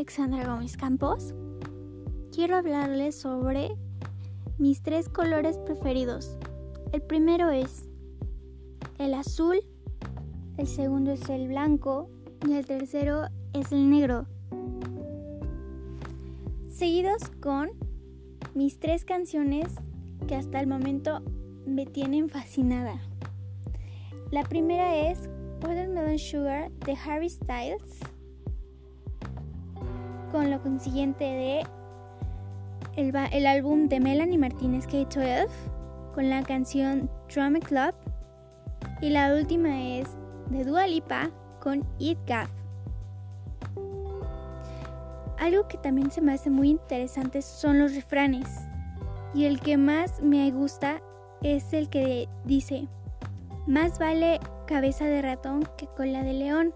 Alexandra Gómez Campos. Quiero hablarles sobre mis tres colores preferidos. El primero es el azul, el segundo es el blanco y el tercero es el negro. Seguidos con mis tres canciones que hasta el momento me tienen fascinada. La primera es Watermelon Sugar de Harry Styles con lo consiguiente de el, álbum de Melanie Martinez K-12 con la canción Drama Club y la última es de Dua Lipa con Eat Gaff. Algo que también se me hace muy interesante son los refranes y el que más me gusta es el que dice más vale cabeza de ratón que cola de león.